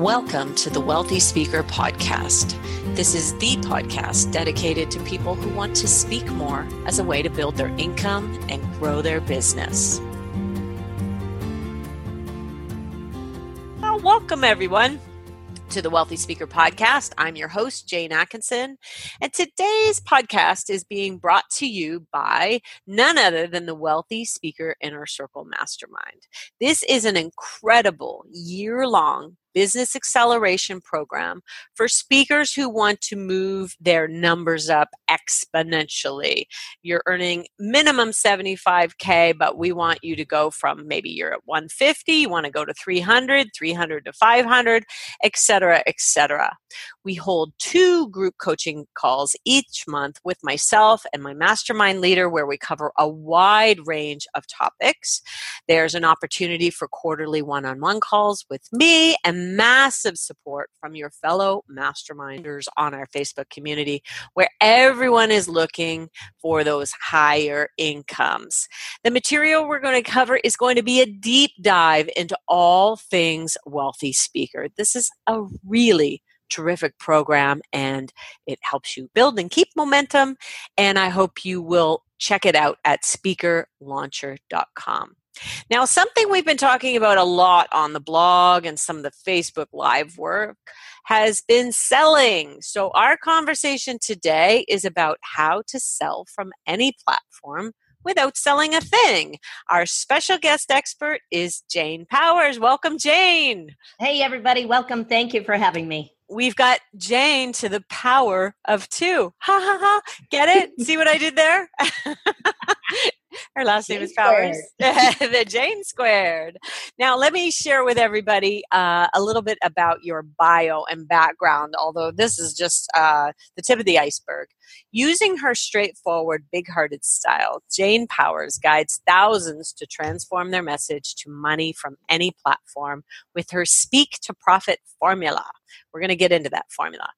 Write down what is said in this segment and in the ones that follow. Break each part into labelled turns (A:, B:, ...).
A: Welcome to the Wealthy Speaker Podcast. This is the podcast dedicated to people who want to speak more as a way to build their income and grow their business. Well, welcome, everyone to the Wealthy Speaker Podcast. I'm your host, Jane Atkinson, and today's podcast is being brought to you by none other than the Wealthy Speaker Inner Circle Mastermind. This is an incredible year long business acceleration program for speakers who want to move their numbers up exponentially. You're earning minimum 75K, but we want you to go from maybe you're at 150, you want to go to 300, 300 to 500, etc., etc. We hold two group coaching calls each month with myself and my mastermind leader where we cover a wide range of topics. There's an opportunity for quarterly one on one calls with me and massive support from your fellow masterminders on our Facebook community where everyone is looking for those higher incomes. The material we're going to cover is going to be a deep dive into all things wealthy speaker. This is a really terrific program and it helps you build and keep momentum. And I hope you will check it out at speakerlauncher.com. Now, something we've been talking about a lot on the blog and some of the Facebook Live work has been selling. So, our conversation today is about how to sell from any platform without selling a thing. Our special guest expert is Jane Powers. Welcome, Jane.
B: Hey, everybody. Welcome. Thank you for having me.
A: We've got Jane to the power of two. Ha ha ha. Get it? See what I did there? Her last Jane name is Powers. the Jane Squared. Now, let me share with everybody uh, a little bit about your bio and background, although this is just uh, the tip of the iceberg. Using her straightforward, big hearted style, Jane Powers guides thousands to transform their message to money from any platform with her Speak to Profit formula. We're going to get into that formula.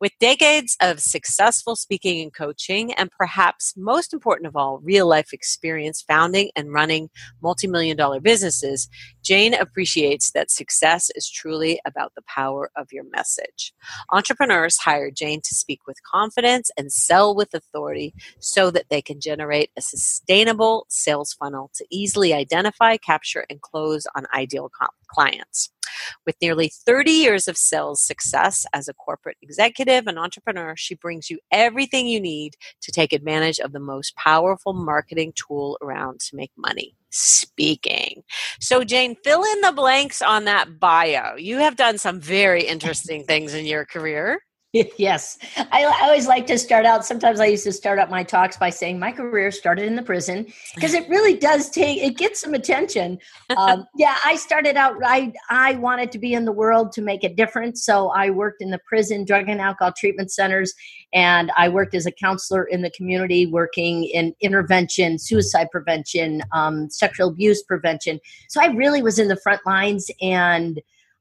A: With decades of successful speaking and coaching, and perhaps most important of all, real life experience founding and running multi million dollar businesses, Jane appreciates that success is truly about the power of your message. Entrepreneurs hire Jane to speak with confidence and sell with authority so that they can generate a sustainable sales funnel to easily identify, capture, and close on ideal clients. With nearly 30 years of sales success as a corporate executive and entrepreneur, she brings you everything you need to take advantage of the most powerful marketing tool around to make money speaking. So, Jane, fill in the blanks on that bio. You have done some very interesting things in your career.
B: yes. I, I, always like to start out. Sometimes I used to start out my talks by saying my career started in the prison because it really does take, it gets some attention. Um, yeah, I started out, I, I wanted to be in the world to make a difference. So I worked in the prison, drug and alcohol treatment centers, and I worked as a counselor in the community, working in intervention, suicide prevention, um, sexual abuse prevention. So I really was in the front lines and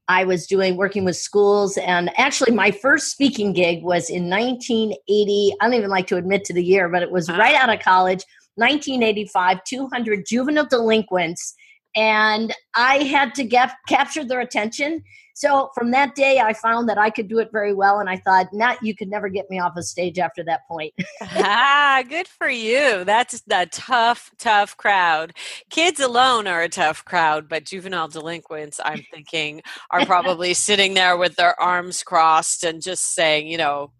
B: I was doing working with schools, and actually, my first speaking gig was in 1980. I don't even like to admit to the year, but it was right out of college, 1985. 200 juvenile delinquents, and I had to get capture their attention. So from that day, I found that I could do it very well, and I thought, "Not you could never get me off a stage after that point."
A: ah, good for you. That's a tough, tough crowd. Kids alone are a tough crowd, but juvenile delinquents, I'm thinking, are probably sitting there with their arms crossed and just saying, you know,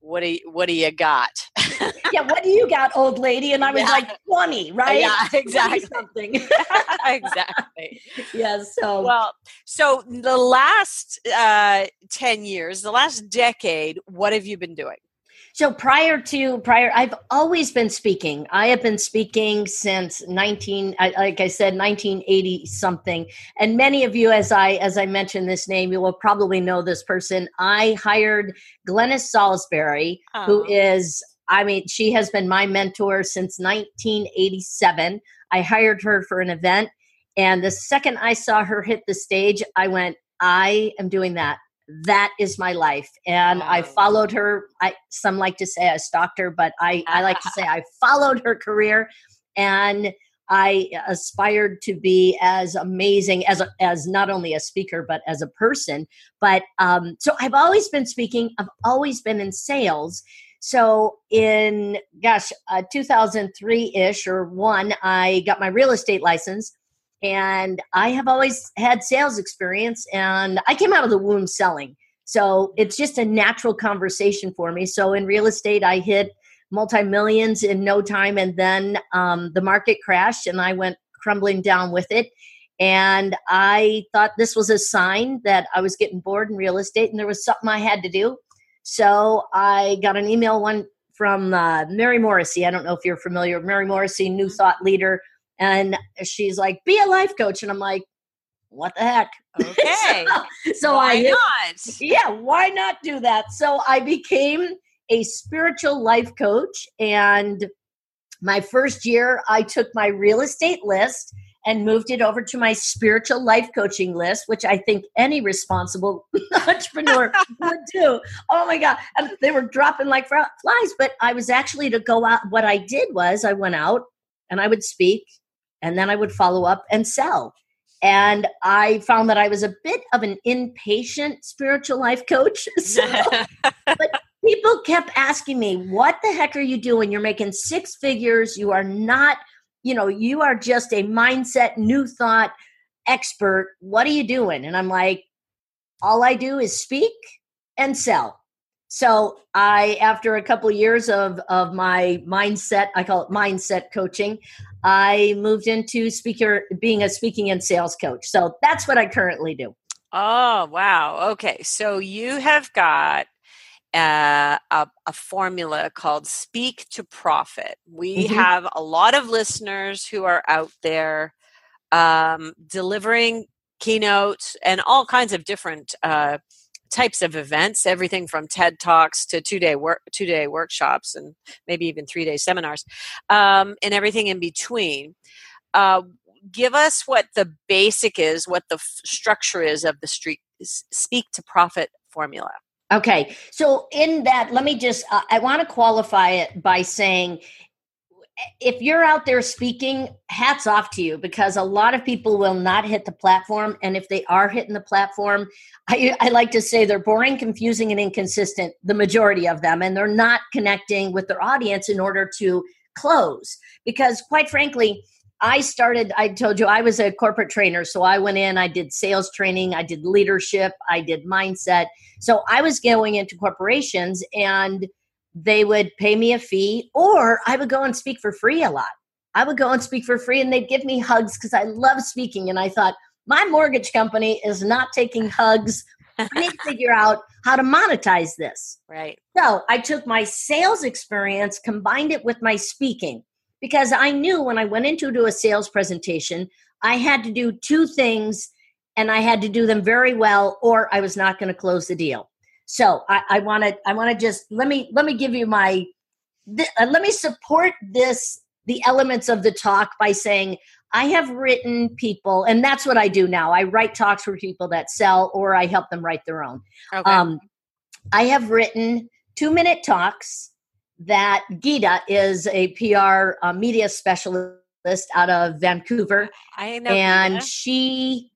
A: what do you, what do you got?
B: yeah, what do you got, old lady? And I was yeah. like, 20, right?
A: Yeah, exactly. Something. exactly.
B: Yes. so
A: well, so the last uh, 10 years, the last decade, what have you been doing?
B: So prior to prior, I've always been speaking. I have been speaking since 19, like I said, 1980 something. And many of you, as I as I mentioned this name, you will probably know this person. I hired Glenna Salsbury, oh. who is, I mean, she has been my mentor since 1987. I hired her for an event, and the second I saw her hit the stage, I went, I am doing that that is my life and wow. i followed her i some like to say i stalked her but i i like to say i followed her career and I aspired to be as amazing as a, as not only a speaker but as a person. But um, so I've always been speaking. I've always been in sales. So in gosh, uh, 2003 ish or one, I got my real estate license, and I have always had sales experience. And I came out of the womb selling, so it's just a natural conversation for me. So in real estate, I hit multi millions in no time, and then um, the market crashed, and I went crumbling down with it. And I thought this was a sign that I was getting bored in real estate, and there was something I had to do. So I got an email one from uh, Mary Morrissey. I don't know if you're familiar with Mary Morrissey, new thought leader. And she's like, be a life coach. And I'm like, what the heck?
A: Okay.
B: so, so
A: why
B: I,
A: not?
B: Yeah, why not do that? So I became a spiritual life coach. And my first year, I took my real estate list and moved it over to my spiritual life coaching list, which I think any responsible entrepreneur would do. Oh my God. And they were dropping like flies. But I was actually to go out. What I did was I went out and I would speak and then I would follow up and sell. And I found that I was a bit of an impatient spiritual life coach. So, but people kept asking me, What the heck are you doing? You're making six figures. You are not you know, you are just a mindset, new thought expert. What are you doing? And I'm like, all I do is speak and sell. So I, after a couple of years of of my mindset, I call it mindset coaching, I moved into speaker, being a speaking and sales coach. So that's what I currently do.
A: Oh wow! Okay, so you have got uh, a, a, formula called Speak to Profit. We mm-hmm. have a lot of listeners who are out there um, delivering keynotes and all kinds of different uh, types of events, everything from TED Talks to two day work two day workshops and maybe even three day seminars, um, and everything in between. Uh, give us what the basic is, what the f- structure is of the street Speak to Profit formula.
B: Okay. So, in that, let me just, uh, I want to qualify it by saying if you're out there speaking, hats off to you because a lot of people will not hit the platform. And if they are hitting the platform, I, I like to say they're boring, confusing, and inconsistent, the majority of them. And they're not connecting with their audience in order to close. Because, quite frankly, I started, I told you I was a corporate trainer. So I went in, I did sales training, I did leadership, I did mindset. So I was going into corporations and they would pay me a fee or I would go and speak for free a lot. I would go and speak for free and they'd give me hugs because I love speaking. And I thought, my mortgage company is not taking hugs. I need to figure out how to monetize this.
A: Right.
B: So I took my sales experience, combined it with my speaking because I knew when I went into do a sales presentation, I had to do two things and I had to do them very well or I was not going to close the deal. So I want to I want to just let me let me give you my th- uh, let me support this the elements of the talk by saying I have written people, and that's what I do now. I write talks for people that sell, or I help them write their own. Okay. Um, I have written two minute talks that Gita is a PR uh, media specialist out of Vancouver.
A: I know.
B: And
A: Gita.
B: she,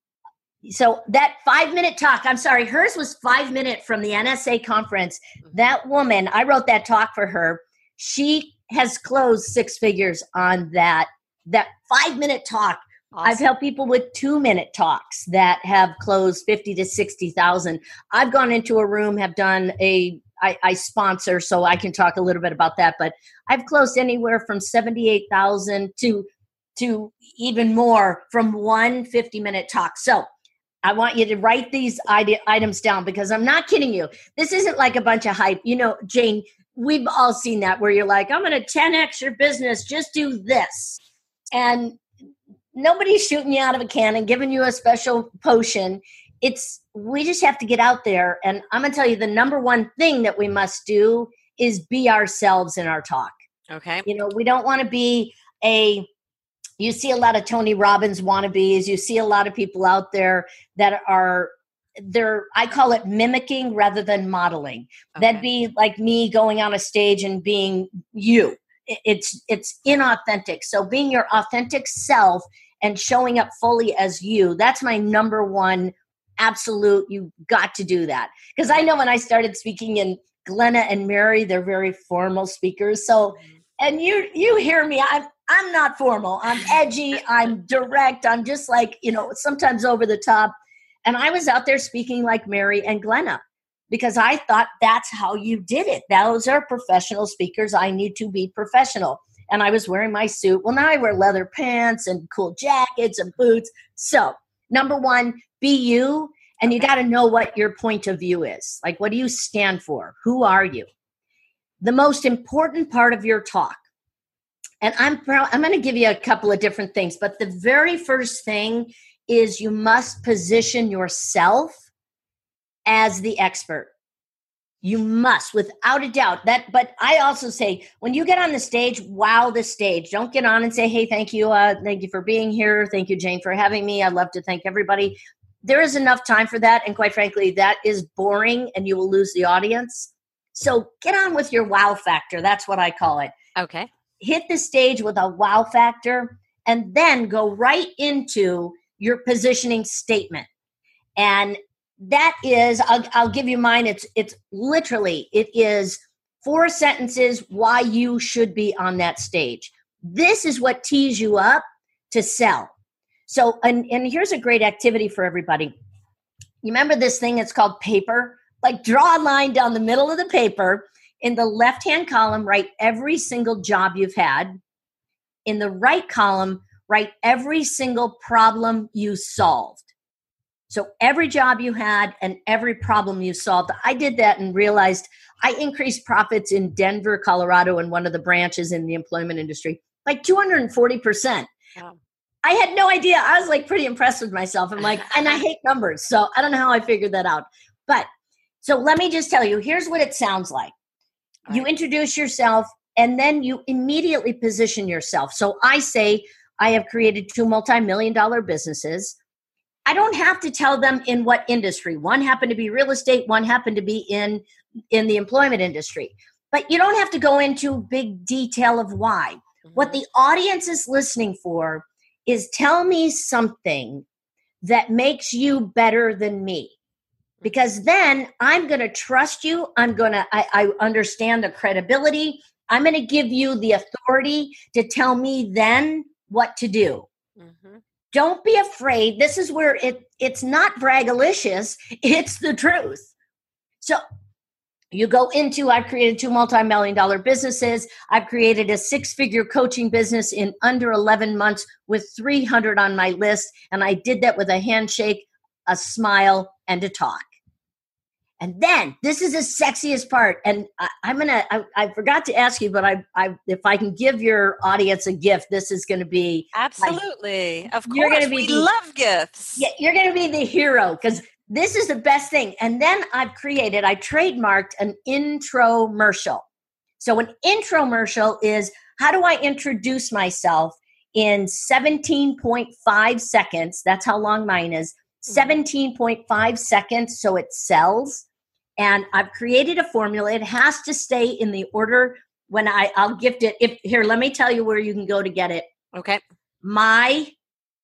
B: so that five minute talk, I'm sorry, hers was five minute from the NSA conference. Mm-hmm. That woman, I wrote that talk for her. She has closed six figures on that that five minute talk. Awesome. I've helped people with two minute talks that have closed 50 to 60,000. I've gone into a room, have done a I, I, sponsor, so I can talk a little bit about that. But I've closed anywhere from seventy-eight thousand to to even more from one 50 minute talk. So I want you to write these items down because I'm not kidding you. This isn't like a bunch of hype. You know, Jane, we've all seen that where you're like, I'm going to 10x your business. Just do this, and nobody's shooting you out of a cannon, giving you a special potion it's we just have to get out there and i'm going to tell you the number one thing that we must do is be ourselves in our talk.
A: Okay.
B: You know we don't want to be a you see a lot of tony robbins wannabes you see a lot of people out there that are they're i call it mimicking rather than modeling. Okay. that'd be like me going on a stage and being you. It's it's inauthentic. So being your authentic self and showing up fully as you that's my number one absolute you got to do that because i know when i started speaking in glenna and mary they're very formal speakers so mm-hmm. and you you hear me i'm i'm not formal i'm edgy i'm direct i'm just like you know sometimes over the top and i was out there speaking like mary and glenna because I thought that's how you did it. Those are professional speakers. I need to be professional. And I was wearing my suit. Well, now I wear leather pants and cool jackets and boots. So, number one, be you. And you got to know what your point of view is. Like, what do you stand for? Who are you? The most important part of your talk, and I'm, I'm going to give you a couple of different things, but the very first thing is you must position yourself as the expert. You must, without a doubt. That, but I also say when you get on the stage, wow the stage. Don't get on and say, "Hey, thank you, uh, thank you for being here. Thank you, Jane, for having me. I'd love to thank everybody." There is enough time for that, and quite frankly, that is boring, and you will lose the audience. So get on with your wow factor. That's what I call it.
A: Okay.
B: Hit the stage with a wow factor, and then go right into your positioning statement. And that is I'll, I'll give you mine. It's it's literally it is four sentences why you should be on that stage. This is what tees you up to sell. So and, and here's a great activity for everybody. You remember this thing? It's called paper. Like draw a line down the middle of the paper in the left hand column write every single job you've had. In the right column write every single problem you solved so every job you had and every problem you solved, I did that and realized I increased profits in Denver, Colorado, and one of the branches in the employment industry like 240%. Wow. I had no idea. I was like pretty impressed with myself. I'm like, and I hate numbers. So I don't know how I figured that out. But so let me just tell you here's what it sounds like. you introduce yourself and then you immediately position yourself. So I say, I have created two multi million dollar businesses. I don't have to tell them in what industry. One happened to be real estate, one happened to be in in the employment industry. But you don't have to go into big detail of why. Mm-hmm. What the audience is listening for is tell me something that makes you better than me. Because then I'm going to trust you. I'm going to, I understand the credibility. I'm going to give you the authority to tell me then what to do. Mm-hmm don't be afraid. This is where it it's not braggalicious it's the truth. So you go into i've created two multi-million dollar businesses. I've created a six figure coaching business in under 11 months with 300 on my list and i did that with a handshake a smile and a talk and then this is the sexiest part. And I, am gonna I, I, forgot to ask you, but I, I if I can give your audience a gift, this is gonna be
A: absolutely like, of course. You're gonna be we the, love gifts.
B: Yeah, you're gonna be the hero because this is the best thing. And then I've created, I trademarked an intro commercial. So an intro commercial is how do I introduce myself in 17.5 seconds? That's how long mine is mm-hmm. 17.5 seconds so it sells. And I've created a formula. It has to stay in the order when I, I'll gift it. If here, let me tell you where you can go to get it.
A: Okay.
B: My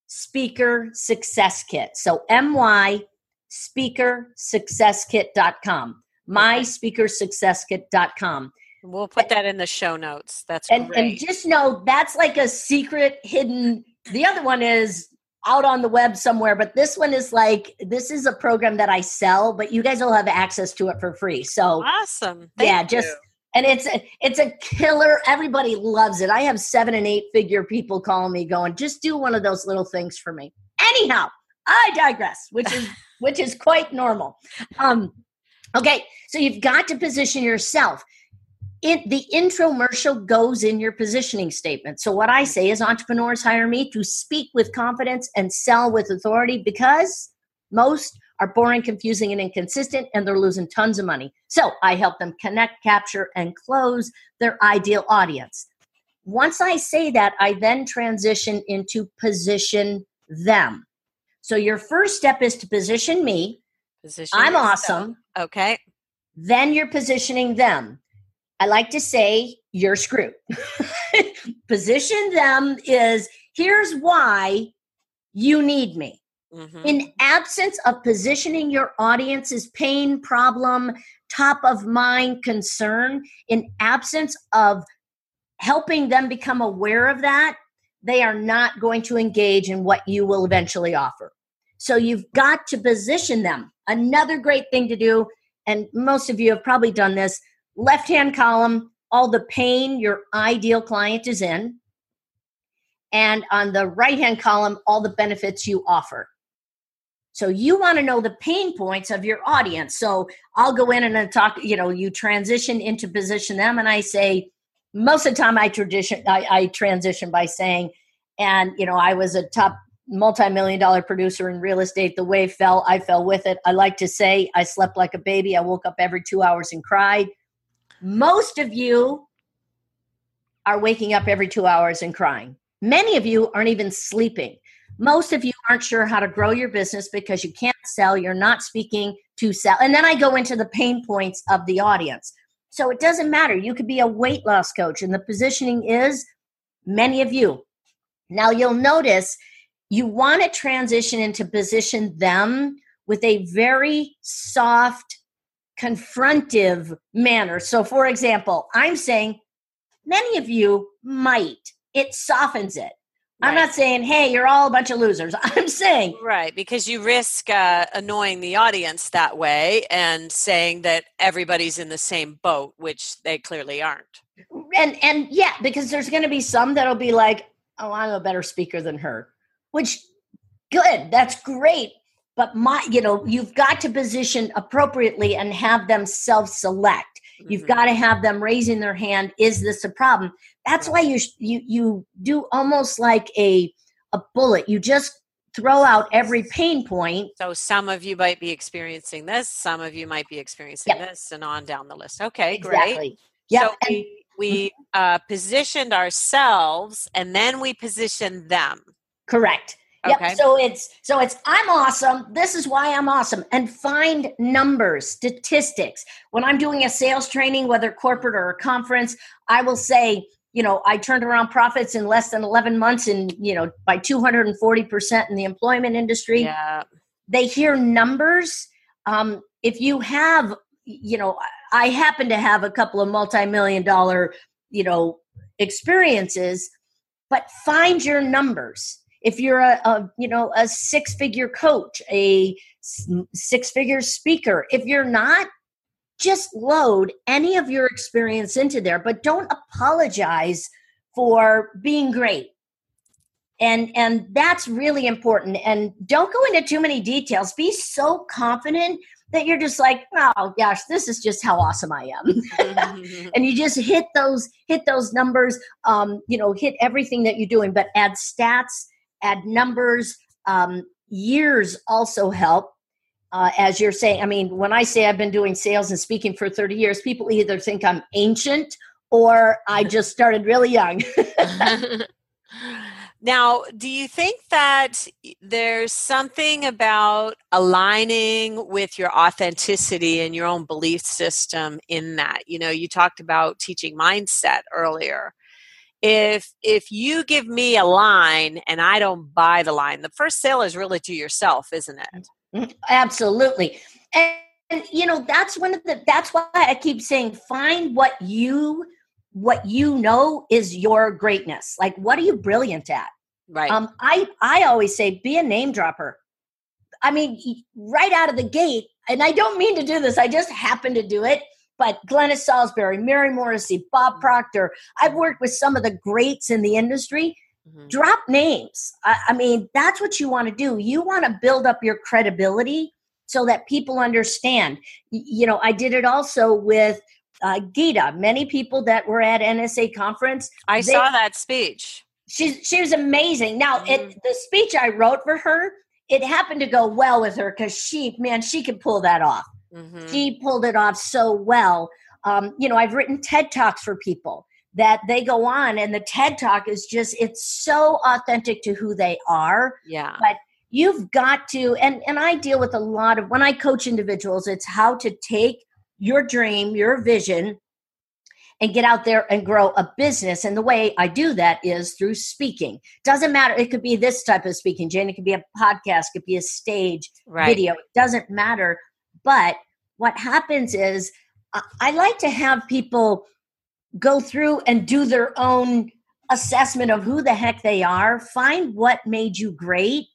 B: speaker success kit. So my speaker success kit.com. My speaker success kit.com.
A: We'll put that in the show notes. That's
B: and,
A: great.
B: And just know that's like a secret hidden. The other one is out on the web somewhere, but this one is like this is a program that I sell, but you guys will have access to it for free. So
A: awesome!
B: Thank yeah, just you. and it's a, it's a killer. Everybody loves it. I have seven and eight figure people calling me, going, "Just do one of those little things for me." Anyhow, I digress, which is which is quite normal. Um, okay, so you've got to position yourself it, the infomercial goes in your positioning statement. So what I say is entrepreneurs hire me to speak with confidence and sell with authority because most are boring, confusing, and inconsistent, and they're losing tons of money. So I help them connect, capture, and close their ideal audience. Once I say that, I then transition into position them. So your first step is to position me. Position I'm awesome.
A: Okay.
B: Then you're positioning them. I like to say you're screwed. Position them is here's why you need me. Mm-hmm. In absence of positioning your audience's pain, problem, top of mind concern, in absence of helping them become aware of that, they are not going to engage in what you will eventually offer. So you've got to position them. Another great thing to do, and most of you have probably done this left hand column, all the pain your ideal client is in. And on the right hand column, all the benefits you offer. So you want to know the pain points of your audience. So I'll go in and I talk, you know, you transition into position them and I say, most of the time I tradition I, I transition by saying, and you know, I was a top multi-million dollar producer in real estate. The wave fell, I fell with it. I like to say I slept like a baby. I woke up every two hours and cried. Most of you are waking up every two hours and crying. Many of you aren't even sleeping. Most of you aren't sure how to grow your business because you can't sell, you're not speaking to sell. And then I go into the pain points of the audience. So it doesn't matter. You could be a weight loss coach, and the positioning is many of you. Now you'll notice you want to transition into position them with a very soft, confrontive manner. So, for example, I'm saying many of you might, it softens it. Right. I'm not saying, hey, you're all a bunch of losers. I'm saying.
A: Right, because you risk uh, annoying the audience that way and saying that everybody's in the same boat, which they clearly aren't.
B: And and yeah, because there's going to be some that'll be like, oh, I'm a better speaker than her, which good, that's great. But my, you know, you've got to position appropriately and have them self-select. Mm-hmm. You've got to have them raising their hand. Is this a problem? That's why you you you do almost like a a bullet. You just throw out every pain point.
A: So some of you might be experiencing this, some of you might be experiencing yep. this, and on down the list. Okay, exactly. great.
B: Yeah.
A: So we, we uh, positioned ourselves, and then we positioned them.
B: Correct. Okay. Yep. So it's so it's I'm awesome. This is why I'm awesome. And find numbers, statistics. When I'm doing a sales training, whether corporate or a conference, I will say, you know, I turned around profits in less than 11 months and, you know, by 240% in the employment industry.
A: Yeah.
B: They hear numbers. Um, if you have, you know, I happen to have a couple of multi-million dollar, you know, experiences, but find your numbers if you're a, a you know a six figure coach a six figure speaker if you're not just load any of your experience into there but don't apologize for being great. And and that's really important and don't go into too many details. Be so confident that you're just like oh gosh this is just how awesome i am. And you just hit those hit those numbers um, you know hit everything that you're doing but add stats add numbers. Um, years also help. Uh, as you're saying, I mean, when I say I've been doing sales and speaking for 30 years, people either think I'm ancient or I just started really young.
A: now, do you think that there's something about aligning with your authenticity and your own belief system in that? You know, you talked about teaching mindset earlier if if you give me a line and i don't buy the line the first sale is really to yourself isn't it?
B: Mm-hmm. absolutely. And, and, you know that's one of the that's why i keep saying find what you what you know is your greatness. Like what are you brilliant at?
A: Right.
B: Um i i always say be a name dropper. I mean right out of the gate and i don't mean to do this i just happen to do it but Glenna Salsbury, Mary Morrissey, Bob mm-hmm. Proctor. I've worked with some of the greats in the industry. Mm-hmm. Drop names. I, I mean, that's what you want to do. You want to build up your credibility so that people understand. You know, I did it also with uh, Gita. Many people that were at NSA conference.
A: I they, saw that speech.
B: She she was amazing. Now, mm-hmm. it, the speech I wrote for her, it happened to go well with her because she, man, she could pull that off. Mm-hmm. She pulled it off so well. Um, you know, I've written TED Talks for people that they go on, and the TED Talk is just, it's so authentic to who they are.
A: Yeah.
B: But you've got to, and, and I deal with a lot of, when I coach individuals, it's how to take your dream, your vision, and get out there and grow a business. And the way I do that is through speaking. Doesn't matter. It could be this type of speaking, Jane. It could be a podcast, it could be a stage right. video. It doesn't matter. But what happens is I like to have people go through and do their own assessment of who the heck they are, find what made you great,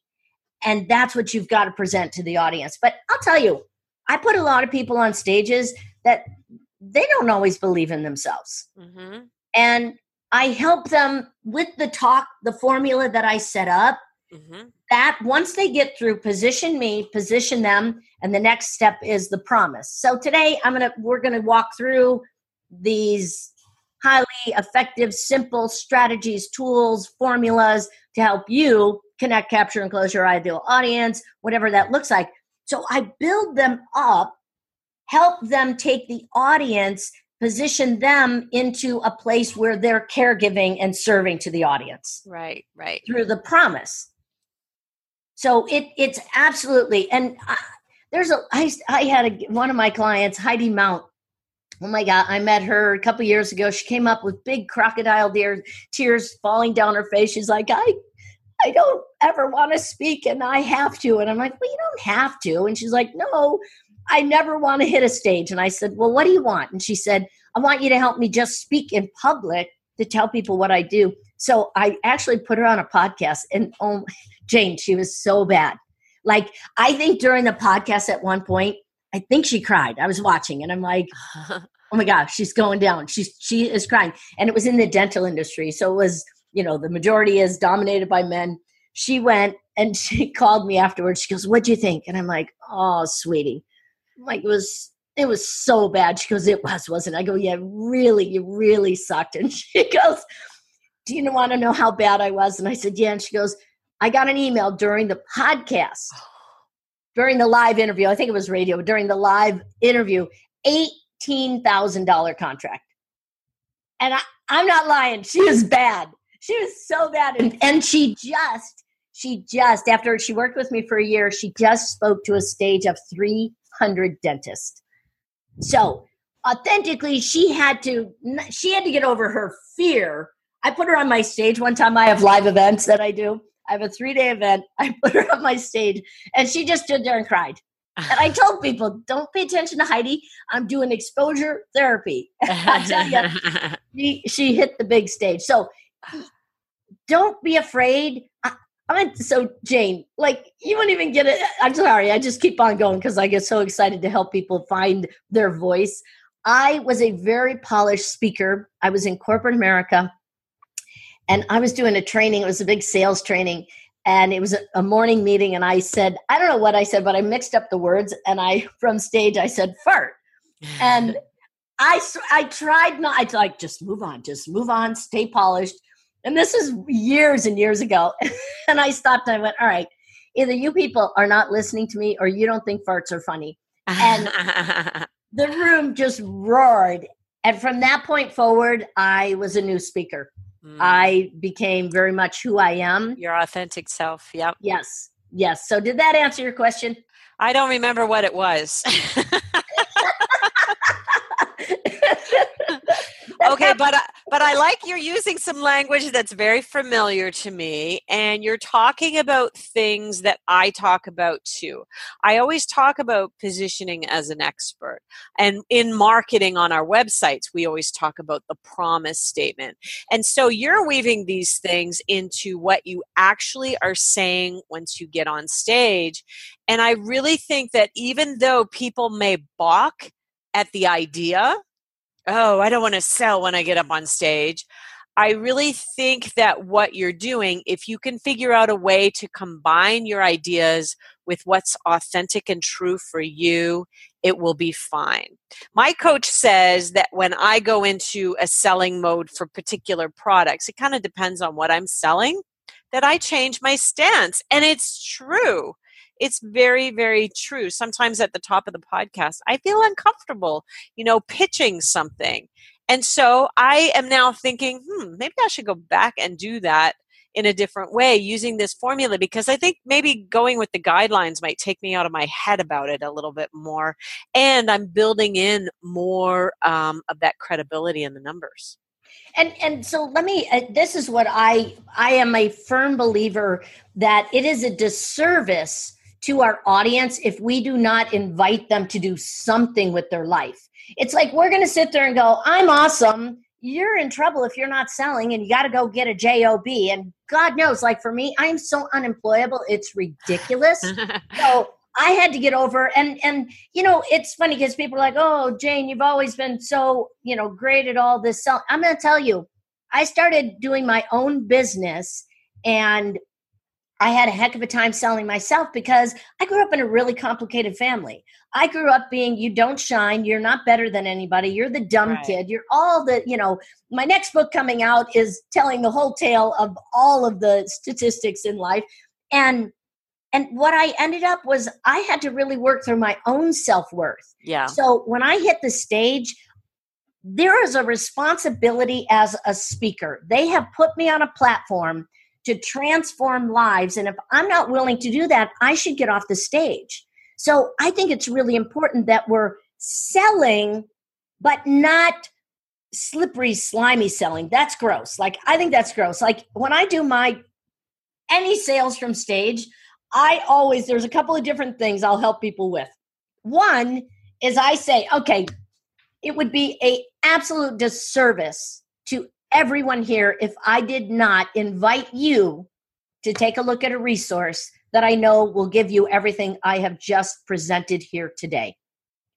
B: and that's what you've got to present to the audience. But I'll tell you, I put a lot of people on stages that they don't always believe in themselves. Mm-hmm. And I help them with the talk, the formula that I set up. Mm-hmm. That once they get through, position me, position them, and the next step is the promise. So today I'm gonna we're gonna walk through these highly effective, simple strategies, tools, formulas to help you connect, capture, and close your ideal audience, whatever that looks like. So I build them up, help them take the audience, position them into a place where they're caregiving and serving to the audience.
A: Right, right.
B: Through the promise. So it it's absolutely and I, there's a I I had a, one of my clients Heidi Mount Oh my God, I met her a couple years ago. She came up with big crocodile deer, tears falling down her face. She's like, I I don't ever want to speak and I have to. And I'm like, well, you don't have to. And she's like, no, I never want to hit a stage. And I said, well, what do you want? And she said, I want you to help me just speak in public to tell people what I do. So I actually put her on a podcast and oh, Jane, she was so bad. Like, I think during the podcast at one point, I think she cried. I was watching and I'm like, oh my gosh, she's going down. She's, she is crying. And it was in the dental industry. So it was, you know, the majority is dominated by men. She went and she called me afterwards. She goes, What'd you think? And I'm like, Oh, sweetie. I'm like, it was it was so bad. She goes, It was, wasn't it? I go, Yeah, really, you really sucked. And she goes, Do you want to know how bad I was? And I said, Yeah. And she goes, I got an email during the podcast, during the live interview. I think it was radio, during the live interview, $18,000 contract. And I, I'm not lying. She was bad she was so bad and, and she just she just after she worked with me for a year she just spoke to a stage of 300 dentists so authentically she had to she had to get over her fear i put her on my stage one time i have live events that i do i have a three day event i put her on my stage and she just stood there and cried and I told people, don't pay attention to Heidi. I'm doing exposure therapy. I tell you, she, she hit the big stage. So don't be afraid. I, I'm so Jane, like you won't even get it. I'm sorry, I just keep on going because I get so excited to help people find their voice. I was a very polished speaker. I was in corporate America and I was doing a training. It was a big sales training and it was a morning meeting. And I said, I don't know what I said, but I mixed up the words. And I, from stage, I said fart. And I, I tried not, I like, just move on, just move on, stay polished. And this is years and years ago. and I stopped and I went, all right, either you people are not listening to me or you don't think farts are funny. And the room just roared. And from that point forward, I was a new speaker. Mm. I became very much who I am.
A: Your authentic self. Yep.
B: Yes. Yes. So, did that answer your question?
A: I don't remember what it was. okay, but but I like you're using some language that's very familiar to me, and you're talking about things that I talk about too. I always talk about positioning as an expert, and in marketing on our websites, we always talk about the promise statement. And so you're weaving these things into what you actually are saying once you get on stage. And I really think that even though people may balk at the idea oh, I don't want to sell when I get up on stage. I really think that what you're doing, if you can figure out a way to combine your ideas with what's authentic and true for you, it will be fine. My coach says that when I go into a selling mode for particular products, it kind of depends on what I'm selling, that I change my stance. And it's true it's very very true sometimes at the top of the podcast i feel uncomfortable you know pitching something and so i am now thinking hmm maybe i should go back and do that in a different way using this formula because I think maybe going with the guidelines might take me out of my head about it a little bit more. And I'm building in more um, of that credibility in the numbers
B: and and so let me uh, this is what i i am a firm believer that it is a disservice to our audience if we do not invite them to do something with their life it's like we're going to sit there and go i'm awesome you're in trouble if you're not selling and you got to go get a job and god knows like for me i'm so unemployable it's ridiculous so I had to get over and and you know it's funny because people are like, "Oh, Jane, you've always been so you know great at all this." Sell-. I'm going to tell you, I started doing my own business, and I had a heck of a time selling myself because I grew up in a really complicated family. I grew up being you don't shine, you're not better than anybody, you're the dumb right. kid, you're all the, you know, my next book coming out is telling the whole tale of all of the statistics in life. And and what I ended up was I had to really work through my own self worth.
A: Yeah.
B: So when I hit the stage, there is a responsibility as a speaker. They have put me on a platform to transform lives. And if I'm not willing to do that, I should get off the stage. So I think it's really important that we're selling, but not slippery, slimy selling. That's gross. Like, I think that's gross. Like, when I do my any sales from stage, I always, there's a couple of different things I'll help people with. One is I say, okay, it would be a absolute disservice everyone here if I did not invite you to take a look at a resource that I know will give you everything I have just presented here today.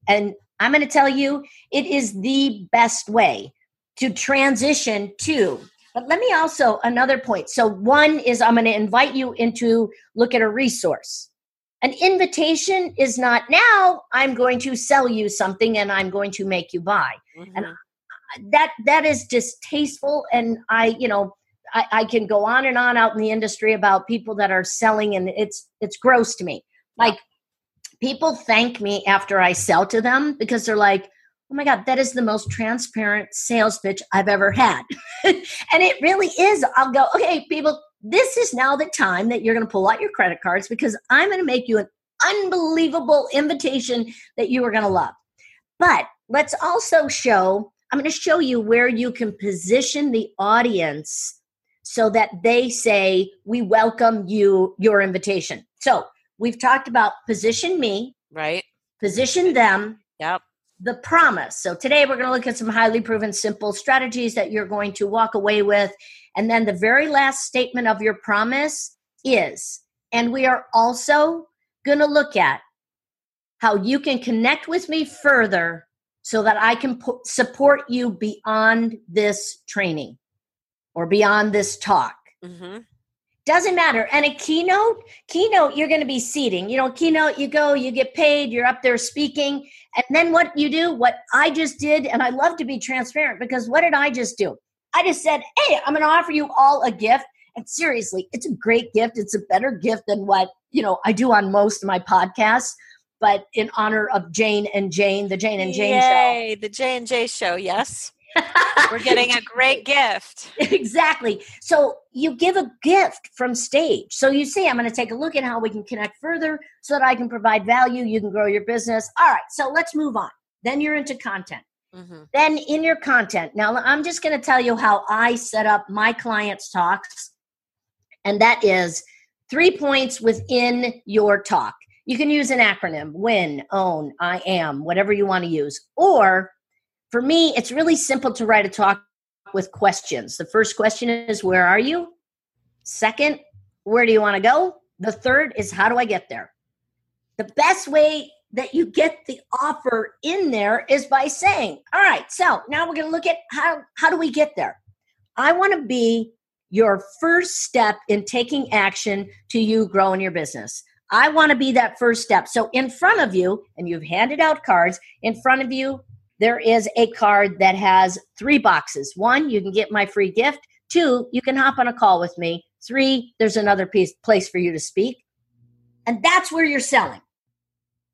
B: And I'm going to tell you, it is the best way to transition to but let me also, another point. So, one is I'm going to invite you into look at a resource. An invitation is not now I'm going to sell you something and I'm going to make you buy. Mm-hmm. And that that is distasteful and I, you know, I, I, can go on and on out in the industry about people that are selling and it's it's gross to me. Like people thank me after I sell to them because they're like, oh my God, that is the most transparent sales pitch I've ever had. and it really is. I'll go, okay, people, this is now the time that you're going to pull out your credit cards because I'm going to make you an unbelievable invitation that you are going to love. But let's also show, I'm going to show you where you can position the audience so that they say, we welcome you, your invitation. So we've talked about position me,
A: right?
B: Position them.
A: Yep
B: the promise. So today we're going to look at some highly proven simple strategies that you're going to walk away with. And then the very last statement of your promise is, and we are also going to look at how you can connect with me further so that I can p- support you beyond this training or beyond this talk. Mm-hmm. Doesn't matter. And a keynote, keynote, you're going to be seating. You know, keynote, you go, you get paid, you're up there speaking. And then what you do, what I just did, and I love to be transparent because what did I just do? I just said, hey, I'm going to offer you all a gift. And seriously, it's a great gift. It's a better gift than what, you know, I do on most of my podcasts. But in honor of Jane and Jane, the Jane and Jane
A: Yay, show. the J and J show, yes. We're getting a great gift.
B: exactly. So you give a gift from stage. So you say, I'm going to take a look at how we can connect further so that I can provide value. You can grow your business. All right. So let's move on. Then you're into content. Mm-hmm. Then in your content, now I'm just going to tell you how I set up my clients' talks. And that is three points within your talk. You can use an acronym win, own, I am, whatever you want to use. Or for me, it's really simple to write a talk with questions. The first question is, Where are you? Second, where do you want to go? The third is, How do I get there? The best way that you get the offer in there is by saying, All right, so now we're going to look at how, how do we get there? I want to be your first step in taking action to you growing your business. I want to be that first step. So, in front of you, and you've handed out cards, in front of you there is a card that has three boxes. One, you can get my free gift. Two, you can hop on a call with me. Three, there's another piece, place for you to speak. And that's where you're selling.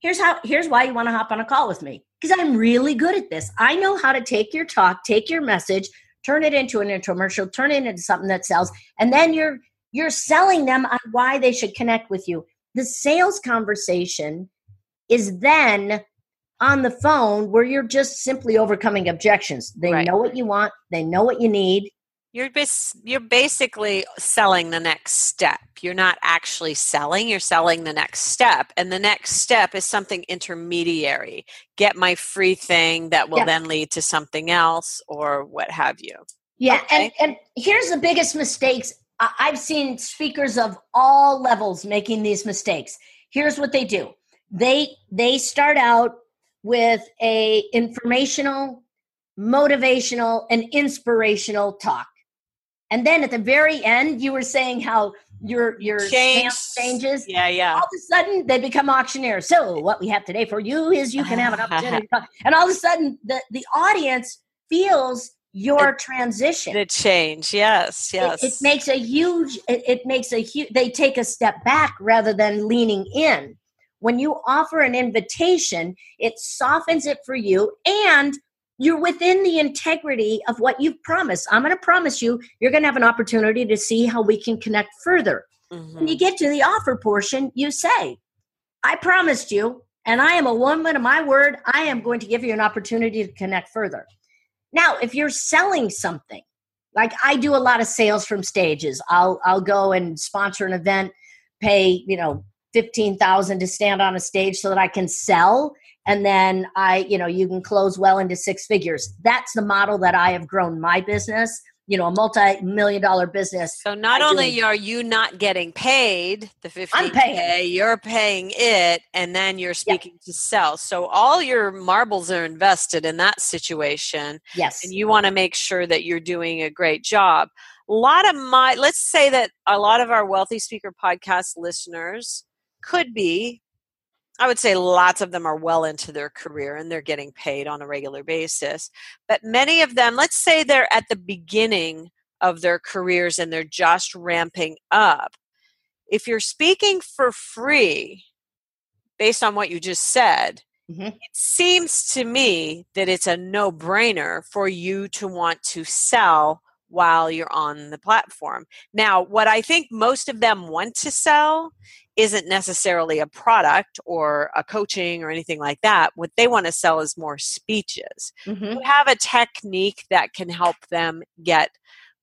B: Here's how here's why you want to hop on a call with me. Because I'm really good at this. I know how to take your talk, take your message, turn it into an infomercial, turn it into something that sells, and then you're you're selling them on why they should connect with you. The sales conversation is then on the phone where you're just simply overcoming objections. They right. know what you want, they know what you need.
A: You're bas- you're basically selling the next step. You're not actually selling, you're selling the next step. And the next step is something intermediary. Get my free thing that will yeah. then lead to something else or what have you.
B: Yeah, okay. and and here's the biggest mistakes. I've seen speakers of all levels making these mistakes. Here's what they do. They they start out with a informational, motivational, and inspirational talk. And then at the very end, you were saying how your your
A: Change.
B: changes.
A: Yeah, yeah.
B: All of a sudden, they become auctioneers. So what we have today for you is you can have an opportunity. and all of a sudden, the the audience feels your
A: the,
B: transition.
A: The change, yes, yes.
B: It, it makes a huge. It, it makes a huge. They take a step back rather than leaning in. When you offer an invitation, it softens it for you and you're within the integrity of what you've promised. I'm going to promise you, you're going to have an opportunity to see how we can connect further. Mm-hmm. When you get to the offer portion, you say, I promised you, and I am a woman of my word, I am going to give you an opportunity to connect further. Now, if you're selling something, like I do a lot of sales from stages, I'll I'll go and sponsor an event, pay, you know, 15,000 to stand on a stage so that I can sell and then I, you know, you can close well into six figures. That's the model that I have grown my business, you know, a multi-million dollar business.
A: So not only doing, are you not getting paid the 50 paying. you're paying it and then you're speaking to sell. So all your marbles are invested in that situation.
B: Yes.
A: And you want to make sure that you're doing a great job. A lot of my let's say that a lot of our wealthy speaker podcast listeners could be I would say lots of them are well into their career and they're getting paid on a regular basis. But many of them, let's say they're at the beginning of their careers and they're just ramping up. If you're speaking for free, based on what you just said, mm-hmm. it seems to me that it's a no brainer for you to want to sell while you're on the platform. Now, what I think most of them want to sell isn't necessarily a product or a coaching or anything like that. What they want to sell is more speeches. Mm-hmm. You have a technique that can help them get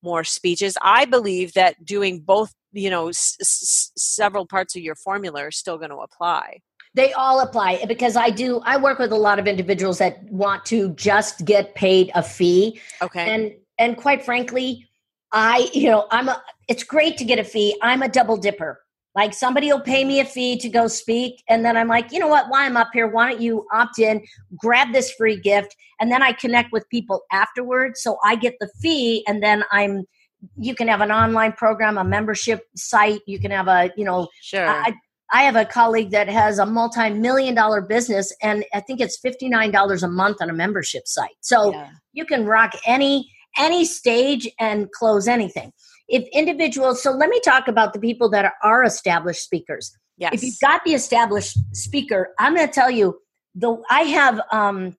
A: more speeches. I believe that doing both, you know, s- s- several parts of your formula are still going to apply.
B: They all apply because I do. I work with a lot of individuals that want to just get paid a fee.
A: Okay.
B: And and quite frankly, I you know I'm a. It's great to get a fee. I'm a double dipper. Like somebody will pay me a fee to go speak, and then I'm like, you know what? Why I'm up here? Why don't you opt in, grab this free gift, and then I connect with people afterwards. So I get the fee, and then I'm. You can have an online program, a membership site. You can have a, you know,
A: sure.
B: I, I have a colleague that has a multi-million dollar business, and I think it's fifty nine dollars a month on a membership site. So yeah. you can rock any any stage and close anything if individuals so let me talk about the people that are, established speakers
A: yes.
B: if you've got the established speaker i'm going to tell you the i have um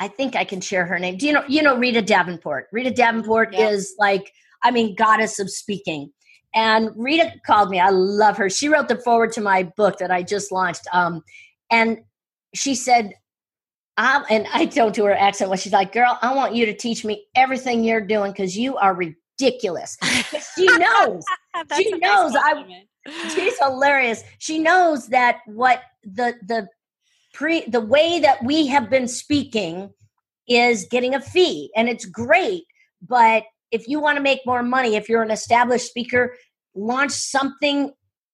B: i think i can share her name do you know you know rita davenport rita davenport yeah. is like i mean goddess of speaking and rita called me i love her she wrote the forward to my book that i just launched um and she said um, and I don't do her accent. Well, she's like, "Girl, I want you to teach me everything you're doing because you are ridiculous. she knows. she knows. I. She's hilarious. She knows that what the the pre the way that we have been speaking is getting a fee, and it's great. But if you want to make more money, if you're an established speaker, launch something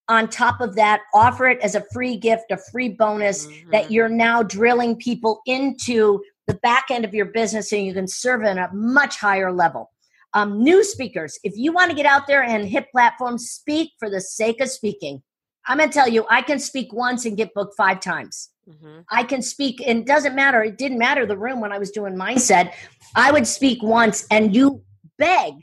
B: on top of that offer it as a free gift a free bonus mm-hmm. that you're now drilling people into the back end of your business and you can serve at a much higher level um, new speakers, if you want to get out there and hit platforms, speak for the sake of speaking. I'm going to tell you, I can speak once and get booked five times. Mm-hmm. I can speak, and it doesn't matter. It didn't matter the room when I was doing mindset. I would speak once, and you beg.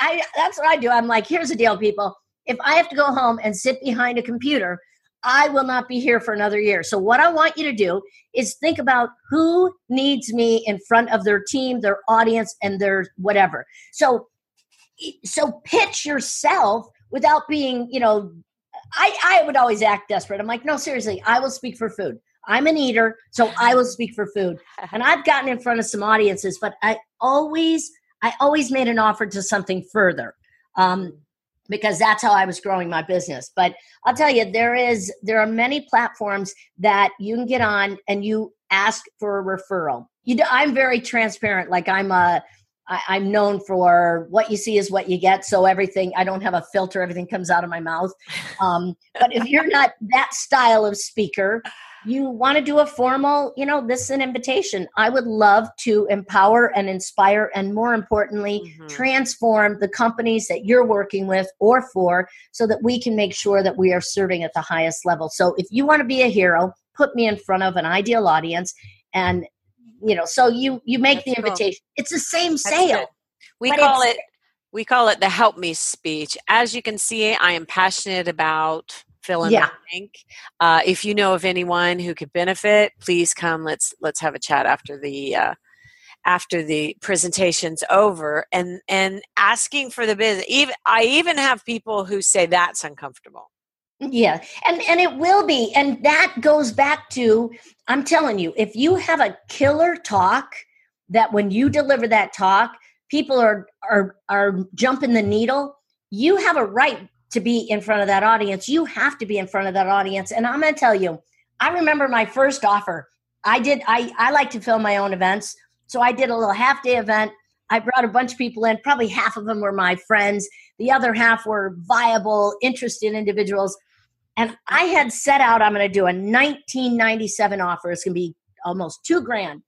B: I that's what I do. I'm like, here's the deal, people. If I have to go home and sit behind a computer I will not be here for another year. So, what I want you to do is think about who needs me in front of their team, their audience, and their whatever. So, so pitch yourself without being, you know, I, I would always act desperate. I'm like, no, seriously, I will speak for food. I'm an eater, so I will speak for food. And I've gotten in front of some audiences, but I always, I always made an offer to something further. Um, because that's how I was growing my business. But I'll tell you, there is there are many platforms that you can get on and you ask for a referral. You do, I'm very transparent. Like I'm a I, I'm known for what you see is what you get. So everything I don't have a filter. Everything comes out of my mouth. Um, but if you're not that style of speaker, you want to do a formal, you know, this is an invitation. I would love to empower and inspire and more importantly, mm-hmm. transform the companies that you're working with or for so that we can make sure that we are serving at the highest level. So if you want to be a hero, put me in front of an ideal audience and you know, so you you make That's the invitation. Cool. It's the same sale.
A: We call it we call it the help me speech. As you can see, I am passionate about fill in yeah. the blank. Uh, if you know of anyone who could benefit, please come. Let's let's have a chat after the uh, after the presentation's over, and and asking for the business. Even I even have people who say that's uncomfortable.
B: Yeah, and and it will be, and that goes back to I'm telling you, if you have a killer talk, that when you deliver that talk, people are are are jumping the needle. You have a right to be in front of that audience. You have to be in front of that audience. And I'm going to tell you, I remember my first offer. I did, I, I like to film my own events. So I did a little half day event. I brought a bunch of people in. Probably half of them were my friends. The other half were viable, interested individuals. And I had set out, I'm going to do a 1997 offer. It's going to be almost two grand.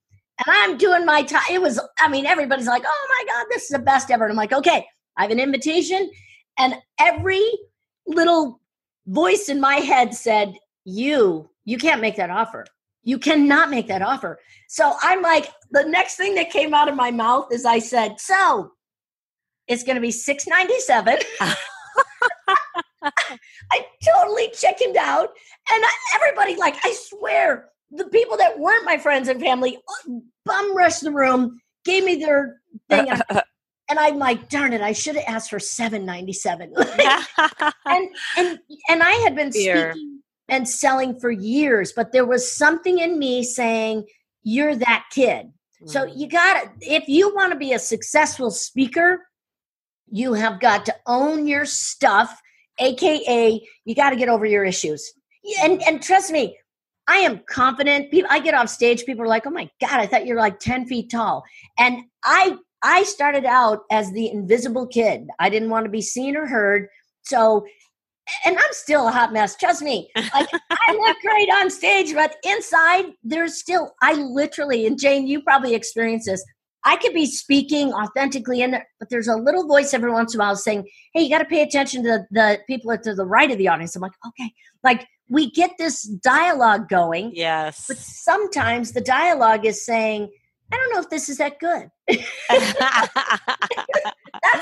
B: And I'm doing my time. It was, I mean, everybody's like, oh my God, this is the best ever. And I'm like, okay, I have an invitation and every little voice in my head said, You, you can't make that offer. You cannot make that offer. So I'm like, the next thing that came out of my mouth is I said, So it's going to be 697. I totally chickened out. And I, everybody, like, I swear, the people that weren't my friends and family uh, bum rushed the room, gave me their thing. and I'm like, darn it, I should have asked for seven ninety seven. and and and I had been Fear. speaking and selling for years, but there was something in me saying, "You're that kid." Mm. So you got to if you want to be a successful speaker, you have got to own your stuff, aka you got to get over your issues. And and trust me, I am confident. People, I get off stage, people are like, "Oh my god, I thought you're like ten feet tall," and I I started out as the invisible kid. I didn't want to be seen or heard. So, and I'm still a hot mess. Trust me. Like I look great on stage, but inside there's still. I literally, and Jane, you probably experienced this. I could be speaking authentically in there, but there's a little voice every once in a while saying, "Hey, you got to pay attention to the people to the right of the audience." I'm like, okay, like we get this dialogue going.
A: Yes,
B: but sometimes the dialogue is saying I don't know if this is that good. That's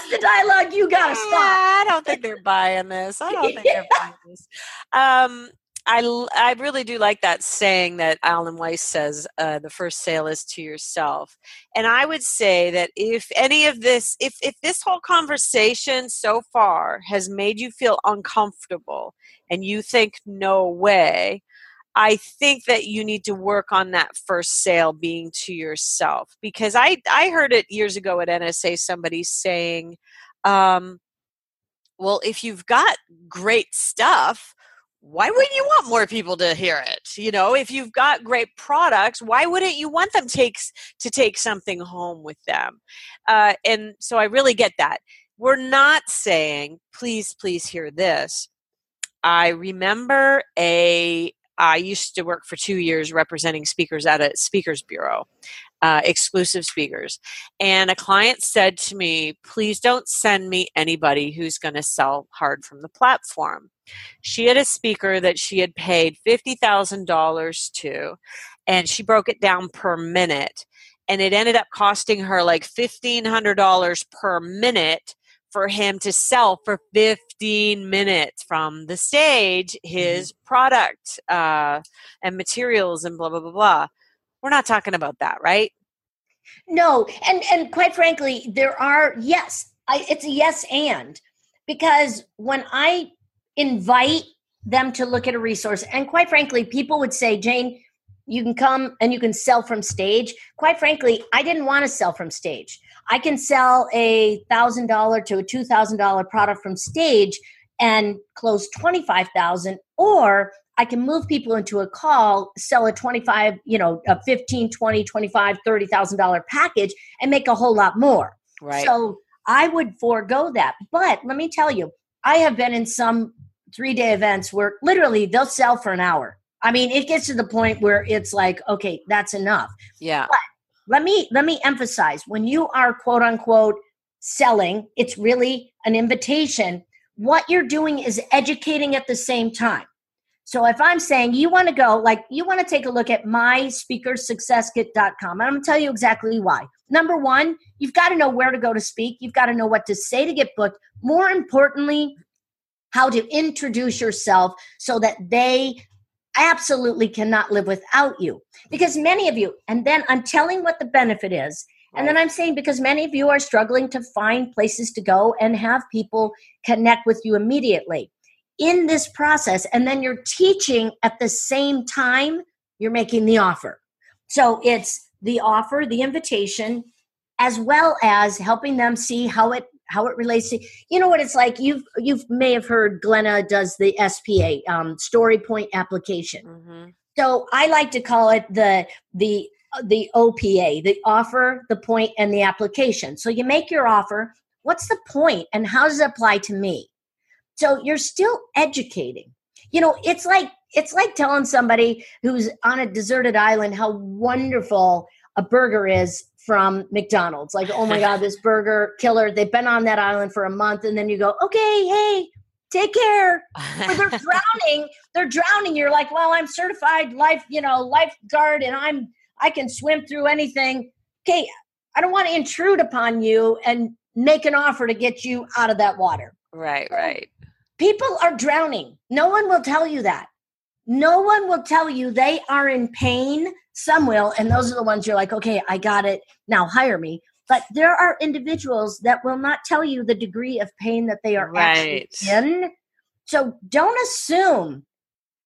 B: the dialogue you got to stop.
A: I don't think they're buying this. I don't think they're buying this. Um, I, I really do like that saying that Alan Weiss says uh, the first sale is to yourself. And I would say that if any of this, if, if this whole conversation so far has made you feel uncomfortable and you think, no way, I think that you need to work on that first sale being to yourself because I I heard it years ago at NSA somebody saying, um, well, if you've got great stuff, why wouldn't you want more people to hear it? You know, if you've got great products, why wouldn't you want them takes to take something home with them? Uh, and so I really get that. We're not saying, please, please hear this. I remember a I used to work for two years representing speakers at a speakers bureau, uh, exclusive speakers. And a client said to me, please don't send me anybody who's going to sell hard from the platform. She had a speaker that she had paid $50,000 to, and she broke it down per minute. And it ended up costing her like $1,500 per minute for him to sell for 15 minutes from the stage his mm-hmm. product uh, and materials and blah blah blah blah we're not talking about that right
B: no and and quite frankly there are yes I, it's a yes and because when I invite them to look at a resource, and quite frankly, people would say, Jane, you can come and you can sell from stage. Quite frankly, I didn't want to sell from stage. I can sell a thousand dollar to a two thousand dollar product from stage and close twenty five thousand, or I can move people into a call, sell a 25, you know, a 15, 20, 25, $30,000 package and make a whole lot more.
A: Right.
B: So I would forego that. But let me tell you, I have been in some three day events where literally they'll sell for an hour. I mean, it gets to the point where it's like, okay, that's enough.
A: Yeah.
B: But let me let me emphasize when you are quote unquote selling, it's really an invitation. What you're doing is educating at the same time. So if I'm saying you want to go, like you want to take a look at myspeakersuccesskit.com, and I'm going to tell you exactly why. Number one, you've got to know where to go to speak. You've got to know what to say to get booked. More importantly, how to introduce yourself so that they absolutely cannot live without you. Because many of you, and then I'm telling what the benefit is. And then I'm saying because many of you are struggling to find places to go and have people connect with you immediately in this process and then you're teaching at the same time you're making the offer so it's the offer the invitation as well as helping them see how it how it relates to you know what it's like? You've you may have heard glenna does the spa um, story point application. Mm-hmm. so i like to call it the the the opa the offer the point and the application. So you make your offer. What's the point and how does it apply to me? So you're still educating. You know, it's like it's like telling somebody who's on a deserted island how wonderful a burger is from McDonald's. Like, oh my God, this burger killer. They've been on that island for a month, and then you go, okay, hey, take care. Or they're drowning. They're drowning. You're like, well, I'm certified life, you know, lifeguard, and I'm I can swim through anything. Okay, I don't want to intrude upon you and make an offer to get you out of that water.
A: Right, right.
B: People are drowning. No one will tell you that. No one will tell you they are in pain. Some will, and those are the ones you're like, okay, I got it. Now hire me. But there are individuals that will not tell you the degree of pain that they are right. actually in. So don't assume.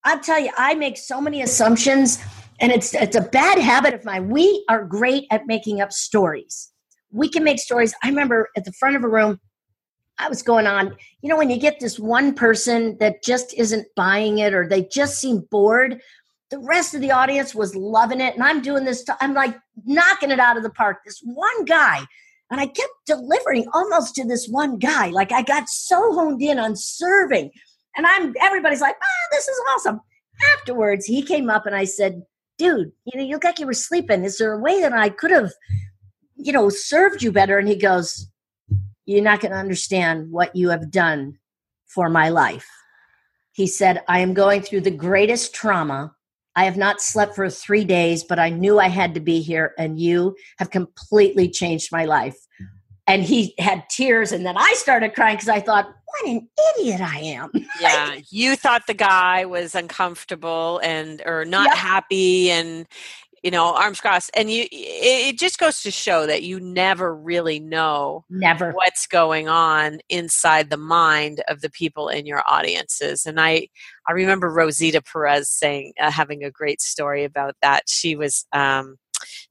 B: I'll tell you, I make so many assumptions, and it's it's a bad habit of mine. We are great at making up stories. We can make stories. I remember at the front of a room, I was going on. You know, when you get this one person that just isn't buying it or they just seem bored, the rest of the audience was loving it. And I'm doing this, i I'm like knocking it out of the park. This one guy, and I kept delivering almost to this one guy. Like I got so honed in on serving. And I'm everybody's like, ah, this is awesome. Afterwards, he came up and I said, dude, you know, you look like you were sleeping. Is there a way that I could have, you know, served you better? And he goes, you're not going to understand what you have done for my life. He said, I am going through the greatest trauma. I have not slept for three days, but I knew I had to be here, and you have completely changed my life. And he had tears, and then I started crying because I thought, what an idiot I am.
A: Yeah, you thought the guy was uncomfortable and or not yep. happy, and you know arms crossed and you it just goes to show that you never really know
B: never.
A: what's going on inside the mind of the people in your audiences and i i remember rosita perez saying uh, having a great story about that. She was um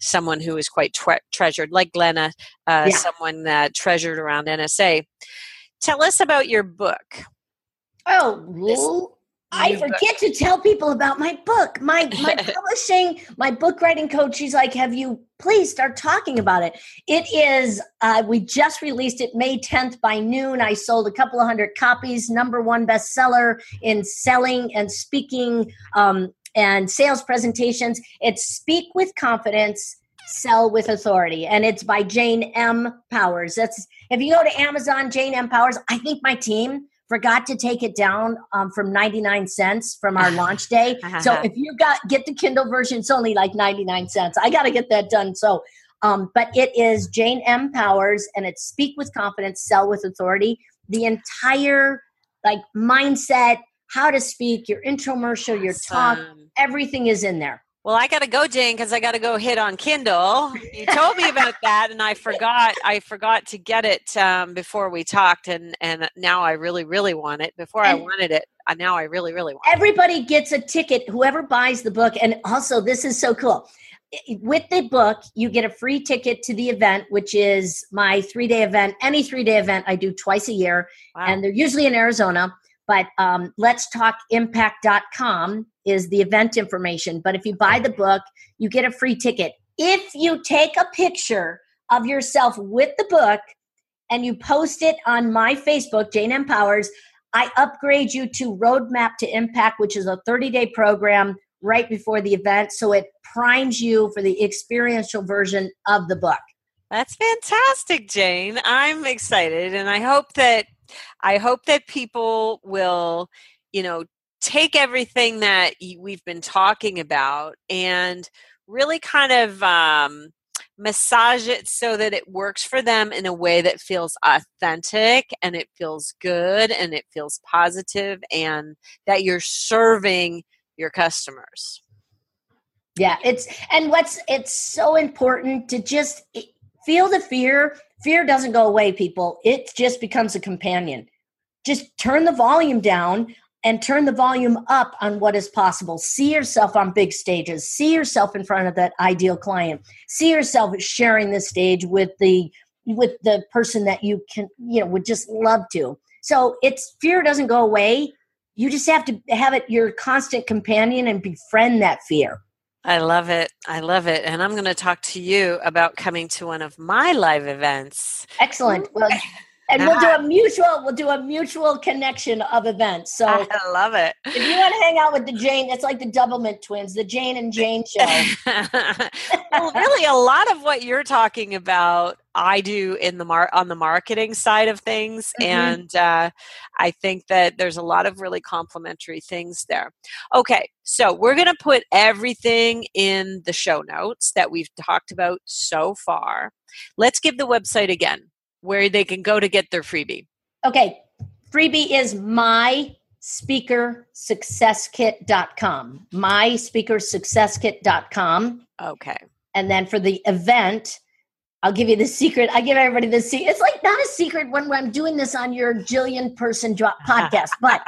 A: someone who was quite tre- treasured like glenna uh, yeah. someone that treasured around nsa tell us about your book.
B: Oh I forget to tell people about my book. My my publishing, my book writing coach. She's like, "Have you please start talking about it?" It is. Uh, we just released it May 10th by noon. I sold a couple of hundred copies. Number one bestseller in selling and speaking um, and sales presentations. It's Speak with Confidence. Sell with Authority, and it's by Jane M. Powers. That's if you go to Amazon, Jane M. Powers. I think my team forgot to take it down um, from 99 cents from our launch day. so if you got get the Kindle version, it's only like 99 cents. I got to get that done. So, um, but it is Jane M. Powers and it's Speak with Confidence, Sell with Authority. The entire like mindset, how to speak, your intromercial, your talk, everything is in there.
A: Well, I got to go, Jane, because I got to go hit on Kindle. You told me about that, and I forgot. I forgot to get it um, before we talked, and and now I really, really want it. Before and I wanted it, now I really, really want. It.
B: Everybody it. gets a ticket. Whoever buys the book, and also this is so cool. With the book, you get a free ticket to the event, which is my three day event. Any three day event I do twice a year, wow. and they're usually in Arizona. But um, let's talk impact.com is the event information. But if you buy the book, you get a free ticket. If you take a picture of yourself with the book and you post it on my Facebook, Jane M. Powers, I upgrade you to Roadmap to Impact, which is a 30 day program right before the event. So it primes you for the experiential version of the book.
A: That's fantastic, Jane. I'm excited and I hope that I hope that people will, you know, take everything that we've been talking about and really kind of um, massage it so that it works for them in a way that feels authentic and it feels good and it feels positive and that you're serving your customers.
B: Yeah, it's and what's it's so important to just feel the fear. Fear doesn't go away, people. It just becomes a companion. Just turn the volume down and turn the volume up on what is possible. See yourself on big stages. See yourself in front of that ideal client. See yourself sharing the stage with the with the person that you can you know would just love to. So it's fear doesn't go away. You just have to have it your constant companion and befriend that fear.
A: I love it. I love it. And I'm going to talk to you about coming to one of my live events.
B: Excellent. Well, and we'll do a mutual we'll do a mutual connection of events. So
A: i love it.
B: if you want to hang out with the jane it's like the doublemint twins the jane and jane show.
A: Well really a lot of what you're talking about i do in the mar- on the marketing side of things mm-hmm. and uh, i think that there's a lot of really complementary things there. Okay so we're going to put everything in the show notes that we've talked about so far. Let's give the website again where they can go to get their freebie.
B: Okay. Freebie is my speakersuccesskit.com. My speakersuccesskit.com.
A: Okay.
B: And then for the event, I'll give you the secret. I give everybody the secret. It's like not a secret when I'm doing this on your Jillian person drop podcast, but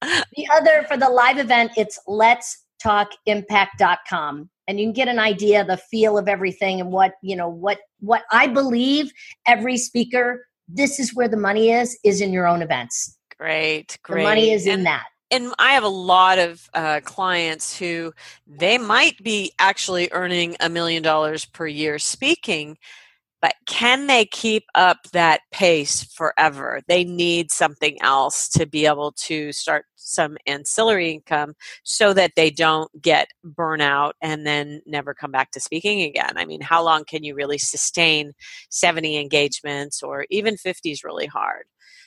B: the other for the live event, it's let's talkimpact.com and you can get an idea the feel of everything and what you know what what i believe every speaker this is where the money is is in your own events.
A: Great great
B: the money is and, in that.
A: and i have a lot of uh, clients who they might be actually earning a million dollars per year speaking but can they keep up that pace forever? They need something else to be able to start some ancillary income so that they don't get burnout and then never come back to speaking again. I mean, how long can you really sustain 70 engagements or even 50 is really hard.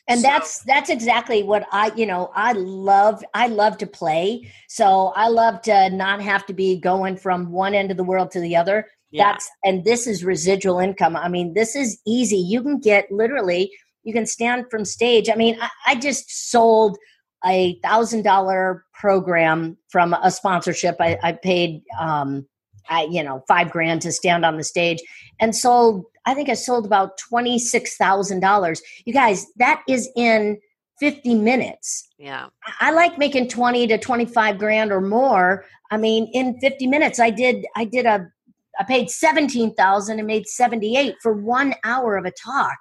B: And so, that's that's exactly what I, you know, I love I love to play. So I love to not have to be going from one end of the world to the other yeah. that's and this is residual income i mean this is easy you can get literally you can stand from stage i mean i, I just sold a thousand dollar program from a sponsorship i, I paid um I, you know, five grand to stand on the stage and sold, I think I sold about $26,000. You guys, that is in 50 minutes.
A: Yeah.
B: I like making 20 to 25 grand or more. I mean, in 50 minutes, I did, I did a I paid 17,000 and made 78 for one hour of a talk.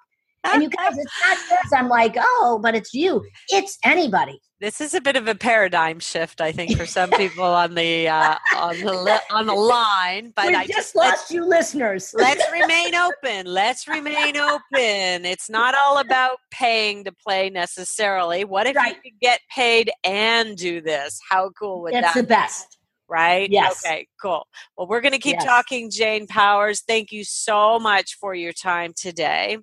B: And you guys, it's not because I'm like, oh, but it's you. It's anybody.
A: This is a bit of a paradigm shift, I think, for some people on the uh, on the on the line.
B: But we I just lost you, listeners.
A: let's remain open. Let's remain open. It's not all about paying to play necessarily. What if right. you could get paid and do this? How cool would
B: it's
A: that?
B: It's the best
A: right?
B: Yes.
A: Okay, cool. Well, we're going to keep yes. talking, Jane Powers. Thank you so much for your time today.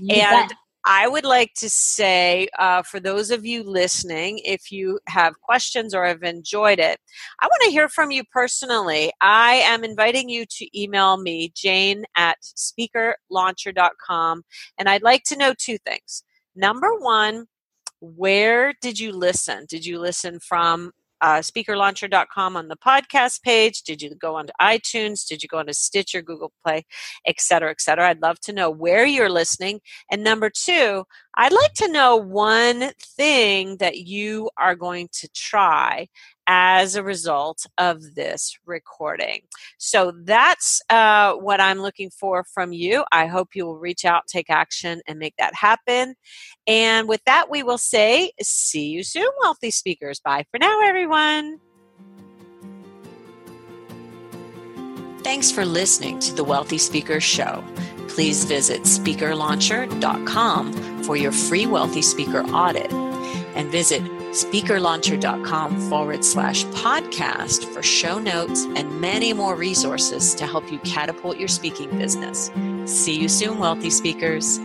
A: You and bet. I would like to say, uh, for those of you listening, if you have questions or have enjoyed it, I want to hear from you personally. I am inviting you to email me, jane at speakerlauncher.com, and I'd like to know two things. Number one, where did you listen? Did you listen from uh, speakerlauncher.com on the podcast page? Did you go onto iTunes? Did you go onto Stitcher, Google Play, et cetera, et cetera? I'd love to know where you're listening. And number two, I'd like to know one thing that you are going to try as a result of this recording. So that's uh, what I'm looking for from you. I hope you will reach out, take action, and make that happen. And with that, we will say, see you soon, wealthy speakers. Bye for now, everyone. Thanks for listening to the Wealthy Speakers Show. Please visit speakerlauncher.com for your free Wealthy Speaker audit and visit speakerlauncher.com forward slash podcast for show notes and many more resources to help you catapult your speaking business. See you soon, wealthy speakers.